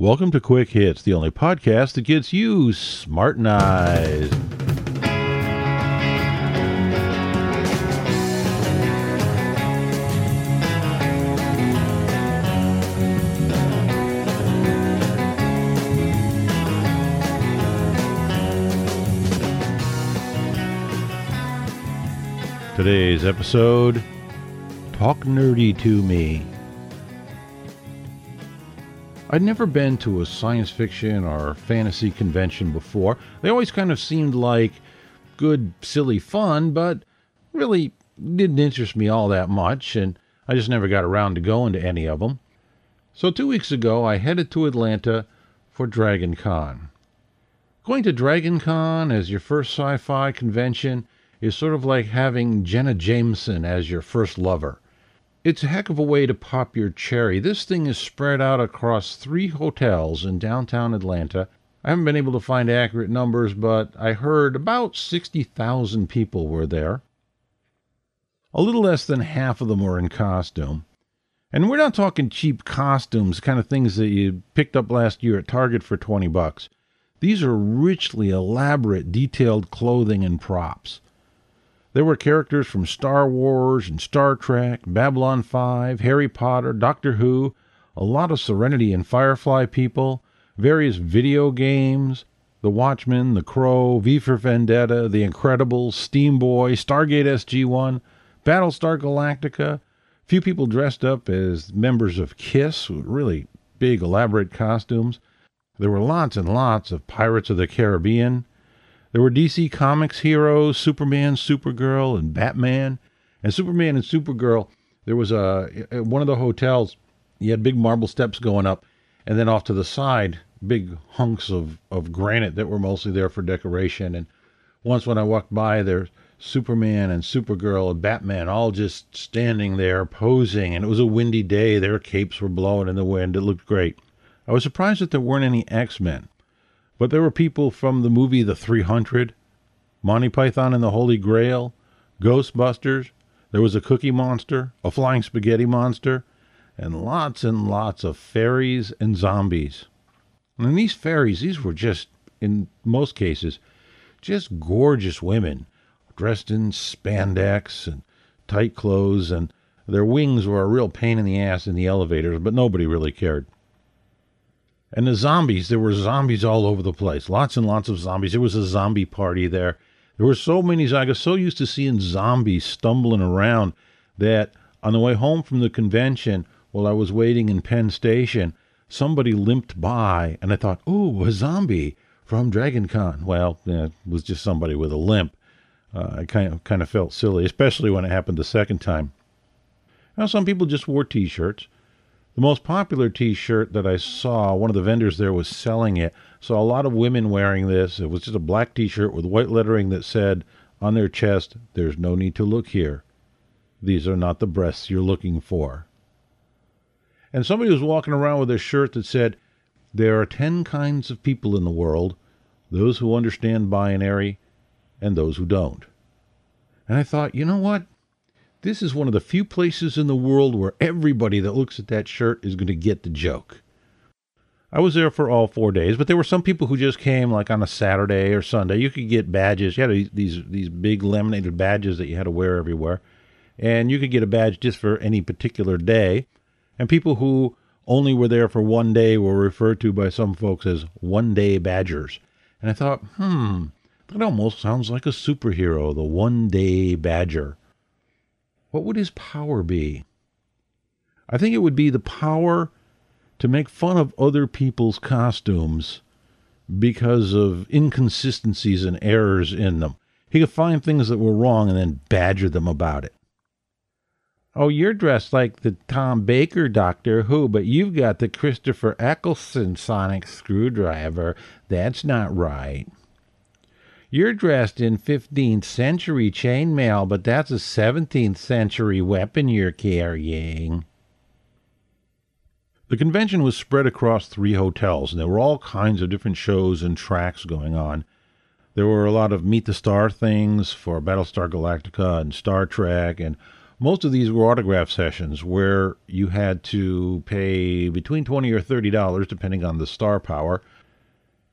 Welcome to Quick Hits, the only podcast that gets you smartenized. Today's episode Talk Nerdy to Me. I'd never been to a science fiction or fantasy convention before. They always kind of seemed like good, silly fun, but really didn't interest me all that much, and I just never got around to going to any of them. So, two weeks ago, I headed to Atlanta for Dragon Con. Going to Dragon Con as your first sci fi convention is sort of like having Jenna Jameson as your first lover. It's a heck of a way to pop your cherry. This thing is spread out across three hotels in downtown Atlanta. I haven't been able to find accurate numbers, but I heard about 60,000 people were there. A little less than half of them were in costume. And we're not talking cheap costumes, kind of things that you picked up last year at Target for 20 bucks. These are richly elaborate, detailed clothing and props. There were characters from Star Wars and Star Trek, Babylon 5, Harry Potter, Doctor Who, a lot of Serenity and Firefly people, various video games, The Watchmen, The Crow, V for Vendetta, The Incredibles, Steam Boy, Stargate SG-1, Battlestar Galactica, few people dressed up as members of KISS with really big elaborate costumes. There were lots and lots of Pirates of the Caribbean, there were DC Comics heroes, Superman, Supergirl, and Batman. And Superman and Supergirl, there was a one of the hotels, you had big marble steps going up, and then off to the side, big hunks of, of granite that were mostly there for decoration. And once when I walked by, there's Superman and Supergirl and Batman all just standing there posing, and it was a windy day. Their capes were blowing in the wind. It looked great. I was surprised that there weren't any X Men. But there were people from the movie The 300, Monty Python and the Holy Grail, Ghostbusters. There was a cookie monster, a flying spaghetti monster, and lots and lots of fairies and zombies. And these fairies, these were just, in most cases, just gorgeous women dressed in spandex and tight clothes, and their wings were a real pain in the ass in the elevators, but nobody really cared. And the zombies, there were zombies all over the place. Lots and lots of zombies. There was a zombie party there. There were so many. I got so used to seeing zombies stumbling around that on the way home from the convention, while I was waiting in Penn Station, somebody limped by, and I thought, "Ooh, a zombie from Dragon Con." Well, it was just somebody with a limp. Uh, I kind of kind of felt silly, especially when it happened the second time. Now, some people just wore T-shirts. The most popular t shirt that I saw, one of the vendors there was selling it. Saw a lot of women wearing this. It was just a black t shirt with white lettering that said on their chest, There's no need to look here. These are not the breasts you're looking for. And somebody was walking around with a shirt that said, There are 10 kinds of people in the world those who understand binary and those who don't. And I thought, you know what? This is one of the few places in the world where everybody that looks at that shirt is going to get the joke. I was there for all four days, but there were some people who just came like on a Saturday or Sunday. You could get badges. You had these these big laminated badges that you had to wear everywhere, and you could get a badge just for any particular day. And people who only were there for one day were referred to by some folks as one day badgers. And I thought, hmm, that almost sounds like a superhero, the one day badger. What would his power be? I think it would be the power to make fun of other people's costumes because of inconsistencies and errors in them. He could find things that were wrong and then badger them about it. Oh, you're dressed like the Tom Baker Doctor Who, but you've got the Christopher Eccleston sonic screwdriver. That's not right. You're dressed in 15th century chainmail, but that's a 17th century weapon you're carrying. The convention was spread across three hotels, and there were all kinds of different shows and tracks going on. There were a lot of Meet the Star things for Battlestar Galactica and Star Trek, and most of these were autograph sessions where you had to pay between 20 or 30 dollars depending on the star power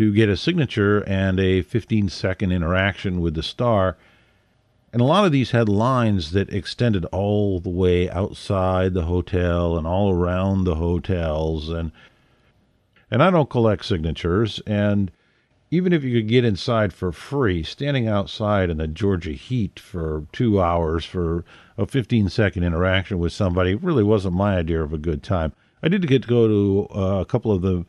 to get a signature and a 15 second interaction with the star. And a lot of these had lines that extended all the way outside the hotel and all around the hotels. And and I don't collect signatures. And even if you could get inside for free, standing outside in the Georgia heat for two hours for a 15 second interaction with somebody really wasn't my idea of a good time. I did get to go to uh, a couple of the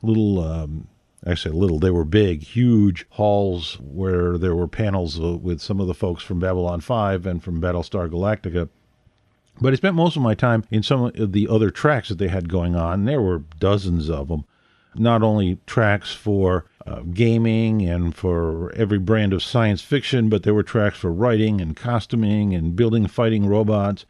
little, um, actually, a little, they were big, huge halls where there were panels uh, with some of the folks from Babylon 5 and from Battlestar Galactica. But I spent most of my time in some of the other tracks that they had going on. There were dozens of them. Not only tracks for uh, gaming and for every brand of science fiction, but there were tracks for writing and costuming and building fighting robots.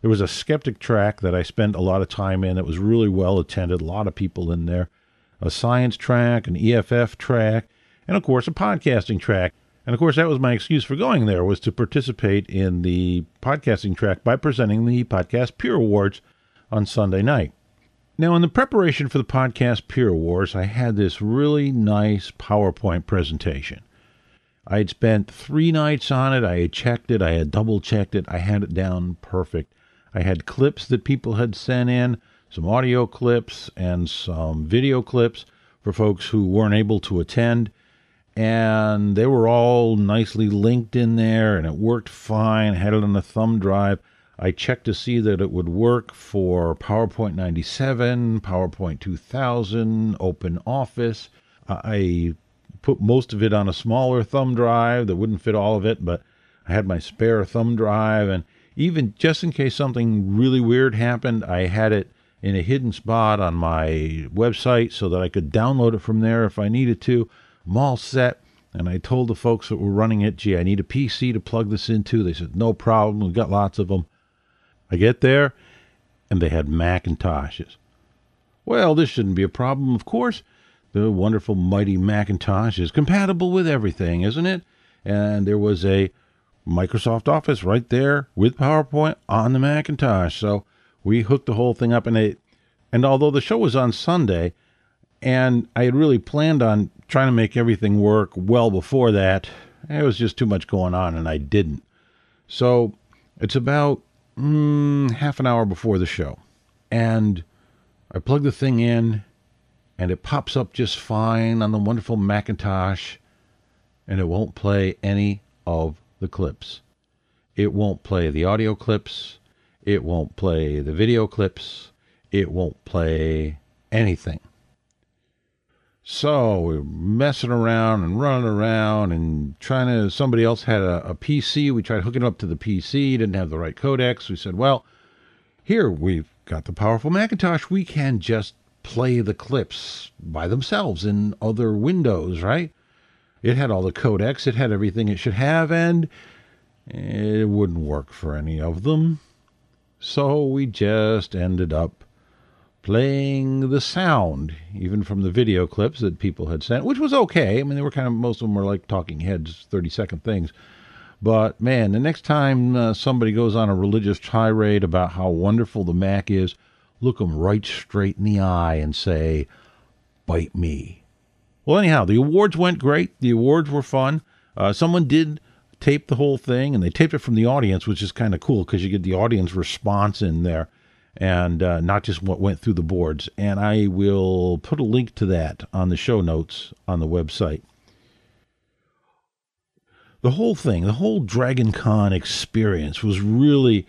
There was a skeptic track that I spent a lot of time in that was really well attended, a lot of people in there. A science track, an EFF track, and of course a podcasting track. And of course that was my excuse for going there was to participate in the podcasting track by presenting the Podcast Peer Awards on Sunday night. Now, in the preparation for the podcast Peer Awards, I had this really nice PowerPoint presentation. I had spent three nights on it. I had checked it. I had double checked it. I had it down perfect. I had clips that people had sent in, some audio clips, and some video clips for folks who weren't able to attend. And they were all nicely linked in there, and it worked fine. Had it on a thumb drive. I checked to see that it would work for PowerPoint 97, PowerPoint 2000, Open Office. I put most of it on a smaller thumb drive that wouldn't fit all of it, but I had my spare thumb drive. And even just in case something really weird happened, I had it in a hidden spot on my website so that I could download it from there if I needed to. I'm all set. And I told the folks that were running it, gee, I need a PC to plug this into. They said, no problem. We've got lots of them. I get there, and they had Macintoshes. Well, this shouldn't be a problem, of course. The wonderful, mighty Macintosh is compatible with everything, isn't it? And there was a Microsoft Office right there with PowerPoint on the Macintosh. So we hooked the whole thing up, and it, and although the show was on Sunday, and I had really planned on trying to make everything work well before that, it was just too much going on, and I didn't. So it's about mm, half an hour before the show. And I plug the thing in, and it pops up just fine on the wonderful Macintosh, and it won't play any of the clips. It won't play the audio clips. It won't play the video clips. It won't play anything. So we're messing around and running around and trying to. Somebody else had a, a PC. We tried hooking it up to the PC, didn't have the right codecs. We said, well, here we've got the powerful Macintosh. We can just play the clips by themselves in other windows, right? It had all the codecs, it had everything it should have, and it wouldn't work for any of them. So we just ended up playing the sound, even from the video clips that people had sent, which was okay. I mean, they were kind of, most of them were like talking heads, 30 second things. But man, the next time uh, somebody goes on a religious tirade about how wonderful the Mac is, look them right straight in the eye and say, bite me. Well, anyhow, the awards went great. The awards were fun. Uh, someone did tape the whole thing, and they taped it from the audience, which is kind of cool because you get the audience response in there and uh, not just what went through the boards. And I will put a link to that on the show notes on the website. The whole thing, the whole Dragon Con experience was really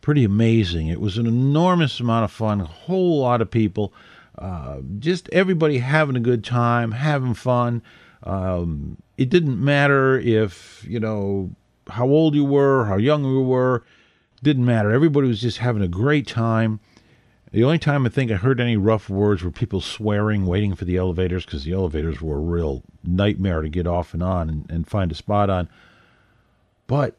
pretty amazing. It was an enormous amount of fun, a whole lot of people, uh, just everybody having a good time, having fun. Um, it didn't matter if, you know, how old you were, how young you were didn't matter. Everybody was just having a great time. The only time I think I heard any rough words were people swearing, waiting for the elevators, because the elevators were a real nightmare to get off and on and, and find a spot on. But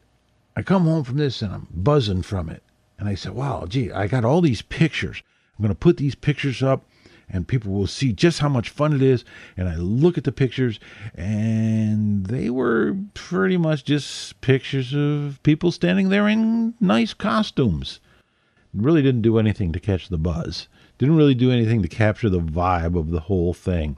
I come home from this and I'm buzzing from it. And I said, wow, gee, I got all these pictures. I'm going to put these pictures up and people will see just how much fun it is. And I look at the pictures, and they were pretty much just pictures of people standing there in nice costumes. Really didn't do anything to catch the buzz. Didn't really do anything to capture the vibe of the whole thing.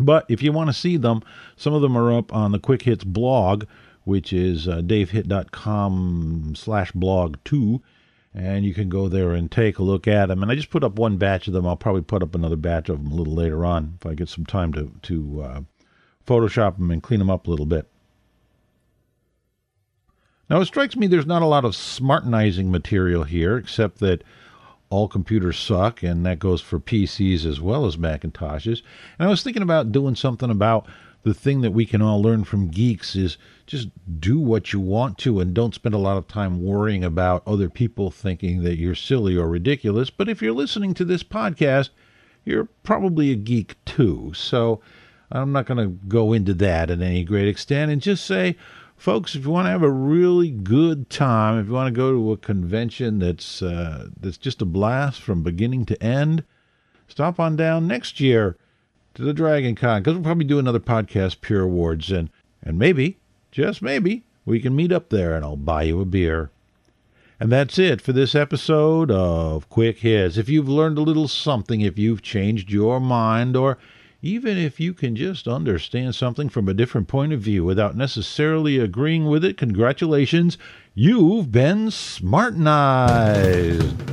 But if you want to see them, some of them are up on the Quick Hits blog, which is uh, davehitt.com slash blog two and you can go there and take a look at them. And I just put up one batch of them. I'll probably put up another batch of them a little later on if I get some time to to uh, Photoshop them and clean them up a little bit. Now it strikes me there's not a lot of smartenizing material here, except that all computers suck, and that goes for PCs as well as Macintoshes. And I was thinking about doing something about the thing that we can all learn from geeks is just do what you want to and don't spend a lot of time worrying about other people thinking that you're silly or ridiculous. But if you're listening to this podcast, you're probably a geek too. So I'm not going to go into that in any great extent and just say, folks, if you want to have a really good time, if you want to go to a convention that's uh, that's just a blast from beginning to end, stop on down next year to the Dragon Con because we'll probably do another podcast, Peer Awards, and and maybe, just maybe, we can meet up there and I'll buy you a beer. And that's it for this episode of Quick Hits. If you've learned a little something, if you've changed your mind, or even if you can just understand something from a different point of view without necessarily agreeing with it, congratulations, you've been smartenized.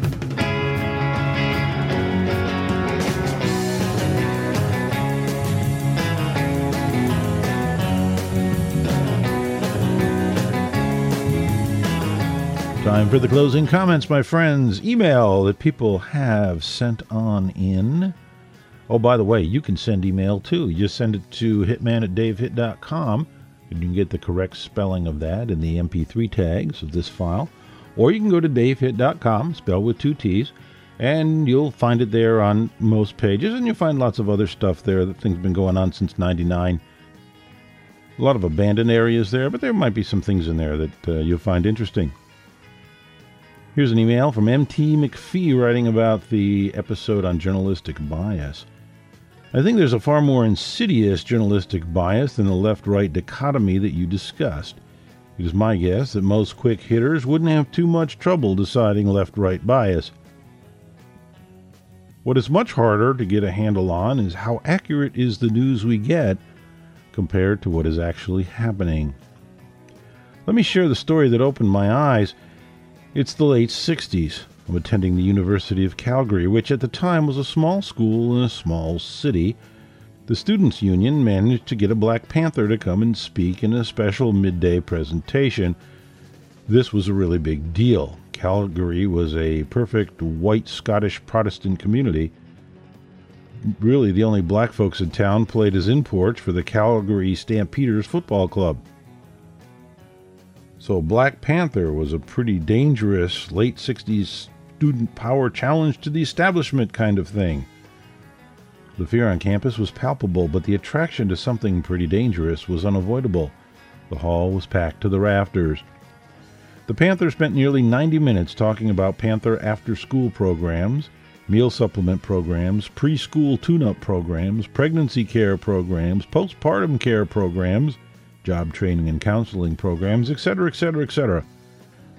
Time for the closing comments, my friends. Email that people have sent on in. Oh, by the way, you can send email too. You just send it to hitman at davehitt.com, and you can get the correct spelling of that in the MP3 tags of this file. Or you can go to davehitt.com, spelled with two T's, and you'll find it there on most pages, and you'll find lots of other stuff there. That thing's been going on since 99. A lot of abandoned areas there, but there might be some things in there that uh, you'll find interesting. Here's an email from MT McPhee writing about the episode on journalistic bias. I think there's a far more insidious journalistic bias than the left right dichotomy that you discussed. It is my guess that most quick hitters wouldn't have too much trouble deciding left right bias. What is much harder to get a handle on is how accurate is the news we get compared to what is actually happening. Let me share the story that opened my eyes. It's the late 60s. I'm attending the University of Calgary, which at the time was a small school in a small city. The Students' Union managed to get a Black Panther to come and speak in a special midday presentation. This was a really big deal. Calgary was a perfect white Scottish Protestant community. Really, the only black folks in town played as imports for the Calgary Stampeders Football Club. So Black Panther was a pretty dangerous late 60s student power challenge to the establishment kind of thing. The fear on campus was palpable, but the attraction to something pretty dangerous was unavoidable. The hall was packed to the rafters. The Panther spent nearly 90 minutes talking about Panther after school programs, meal supplement programs, preschool tune up programs, pregnancy care programs, postpartum care programs, job training and counseling programs, etc., etc., etc.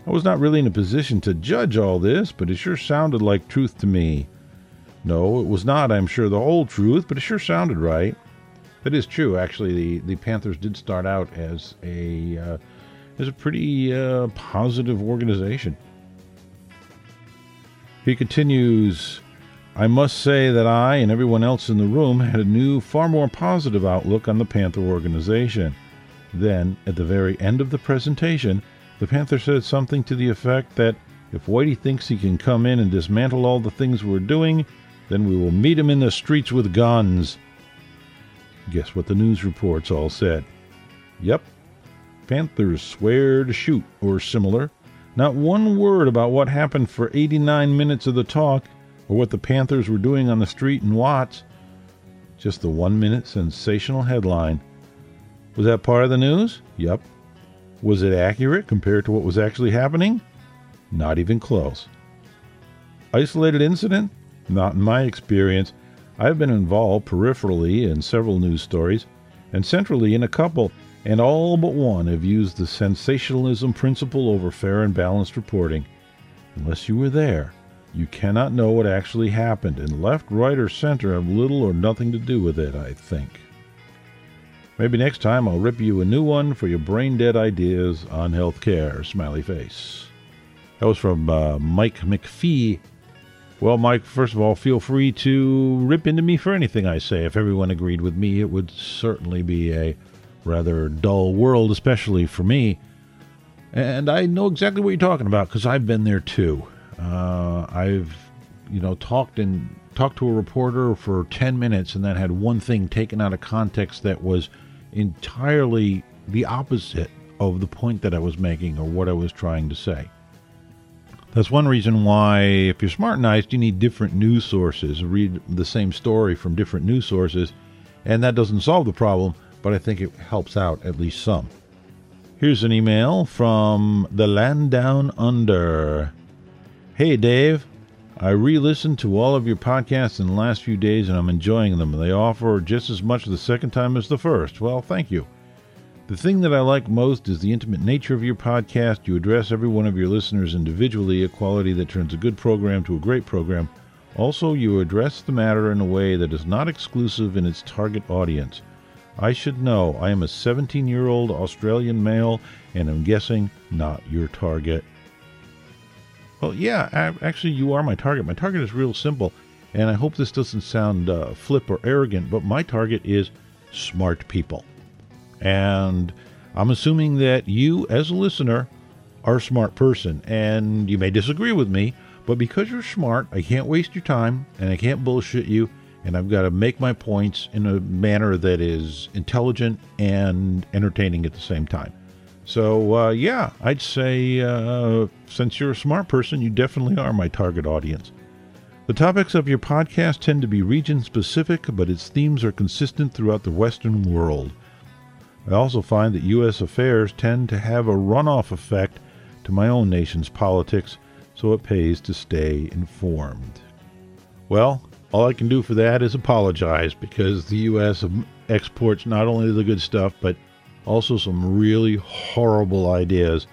I was not really in a position to judge all this, but it sure sounded like truth to me. No, it was not, I'm sure, the whole truth, but it sure sounded right. That is true. Actually, the, the Panthers did start out as a uh, as a pretty uh, positive organization. He continues. I must say that I and everyone else in the room had a new, far more positive outlook on the Panther organization. Then, at the very end of the presentation, the Panther said something to the effect that if Whitey thinks he can come in and dismantle all the things we're doing, then we will meet him in the streets with guns. Guess what the news reports all said? Yep. Panthers swear to shoot, or similar. Not one word about what happened for 89 minutes of the talk, or what the Panthers were doing on the street in Watts. Just the one minute sensational headline was that part of the news? Yep. Was it accurate compared to what was actually happening? Not even close. Isolated incident? Not in my experience. I've been involved peripherally in several news stories and centrally in a couple, and all but one have used the sensationalism principle over fair and balanced reporting. Unless you were there, you cannot know what actually happened, and left, right, or center have little or nothing to do with it, I think. Maybe next time I'll rip you a new one for your brain dead ideas on healthcare. Smiley face. That was from uh, Mike McPhee. Well, Mike, first of all, feel free to rip into me for anything I say. If everyone agreed with me, it would certainly be a rather dull world, especially for me. And I know exactly what you're talking about because I've been there too. Uh, I've, you know, talked and talked to a reporter for 10 minutes and then had one thing taken out of context that was entirely the opposite of the point that I was making or what I was trying to say. That's one reason why, if you're smart and nice, you need different news sources, read the same story from different news sources, and that doesn't solve the problem, but I think it helps out at least some. Here's an email from the land down under. Hey, Dave. I re listened to all of your podcasts in the last few days and I'm enjoying them. They offer just as much the second time as the first. Well, thank you. The thing that I like most is the intimate nature of your podcast. You address every one of your listeners individually, a quality that turns a good program to a great program. Also, you address the matter in a way that is not exclusive in its target audience. I should know I am a 17 year old Australian male, and I'm guessing not your target. Well, yeah, actually, you are my target. My target is real simple, and I hope this doesn't sound uh, flip or arrogant, but my target is smart people. And I'm assuming that you, as a listener, are a smart person. And you may disagree with me, but because you're smart, I can't waste your time and I can't bullshit you. And I've got to make my points in a manner that is intelligent and entertaining at the same time. So, uh, yeah, I'd say uh, since you're a smart person, you definitely are my target audience. The topics of your podcast tend to be region specific, but its themes are consistent throughout the Western world. I also find that U.S. affairs tend to have a runoff effect to my own nation's politics, so it pays to stay informed. Well, all I can do for that is apologize because the U.S. exports not only the good stuff, but also some really horrible ideas.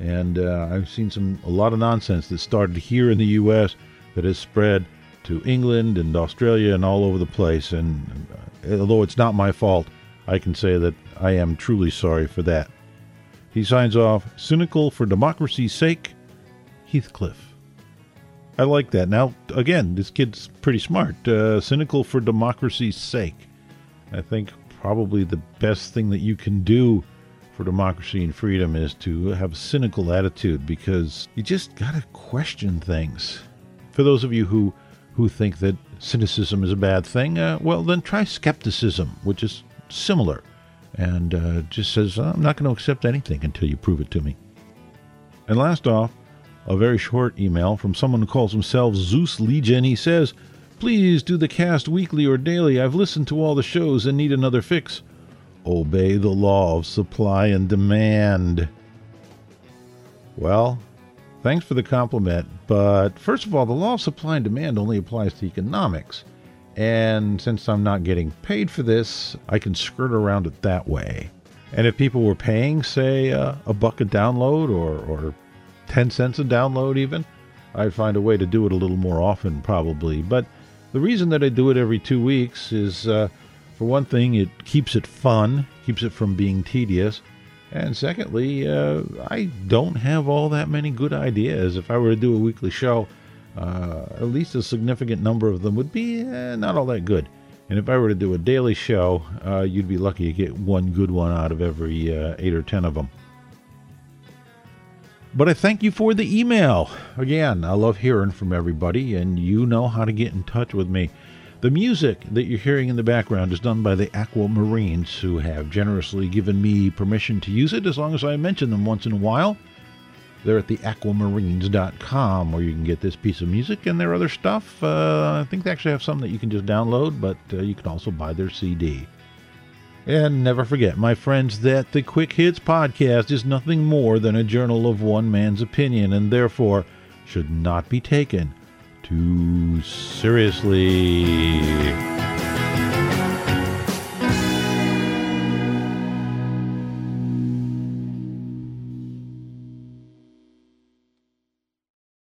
And uh, I've seen some a lot of nonsense that started here in the U.S. that has spread to England and Australia and all over the place. And uh, although it's not my fault, I can say that I am truly sorry for that. He signs off, cynical for democracy's sake, Heathcliff. I like that. Now, again, this kid's pretty smart. Uh, cynical for democracy's sake. I think probably the best thing that you can do for democracy and freedom is to have a cynical attitude because you just got to question things. For those of you who, who think that cynicism is a bad thing, uh, well, then try skepticism, which is similar, and uh, just says, I'm not going to accept anything until you prove it to me. And last off, a very short email from someone who calls himself Zeus Legion. He says, Please do the cast weekly or daily. I've listened to all the shows and need another fix. Obey the law of supply and demand. Well, thanks for the compliment, but first of all, the law of supply and demand only applies to economics. And since I'm not getting paid for this, I can skirt around it that way. And if people were paying, say, uh, a buck a download or, or 10 cents a download, even, I'd find a way to do it a little more often, probably. But the reason that I do it every two weeks is, uh, for one thing, it keeps it fun, keeps it from being tedious. And secondly, uh, I don't have all that many good ideas. If I were to do a weekly show, uh, at least a significant number of them would be eh, not all that good. And if I were to do a daily show, uh, you'd be lucky to get one good one out of every uh, eight or ten of them. But I thank you for the email. Again, I love hearing from everybody, and you know how to get in touch with me. The music that you're hearing in the background is done by the Aquamarines, who have generously given me permission to use it as long as I mention them once in a while. They're at the aquamarines.com where you can get this piece of music and their other stuff. Uh, I think they actually have some that you can just download, but uh, you can also buy their CD. And never forget, my friends, that the Quick Hits podcast is nothing more than a journal of one man's opinion and therefore should not be taken too seriously.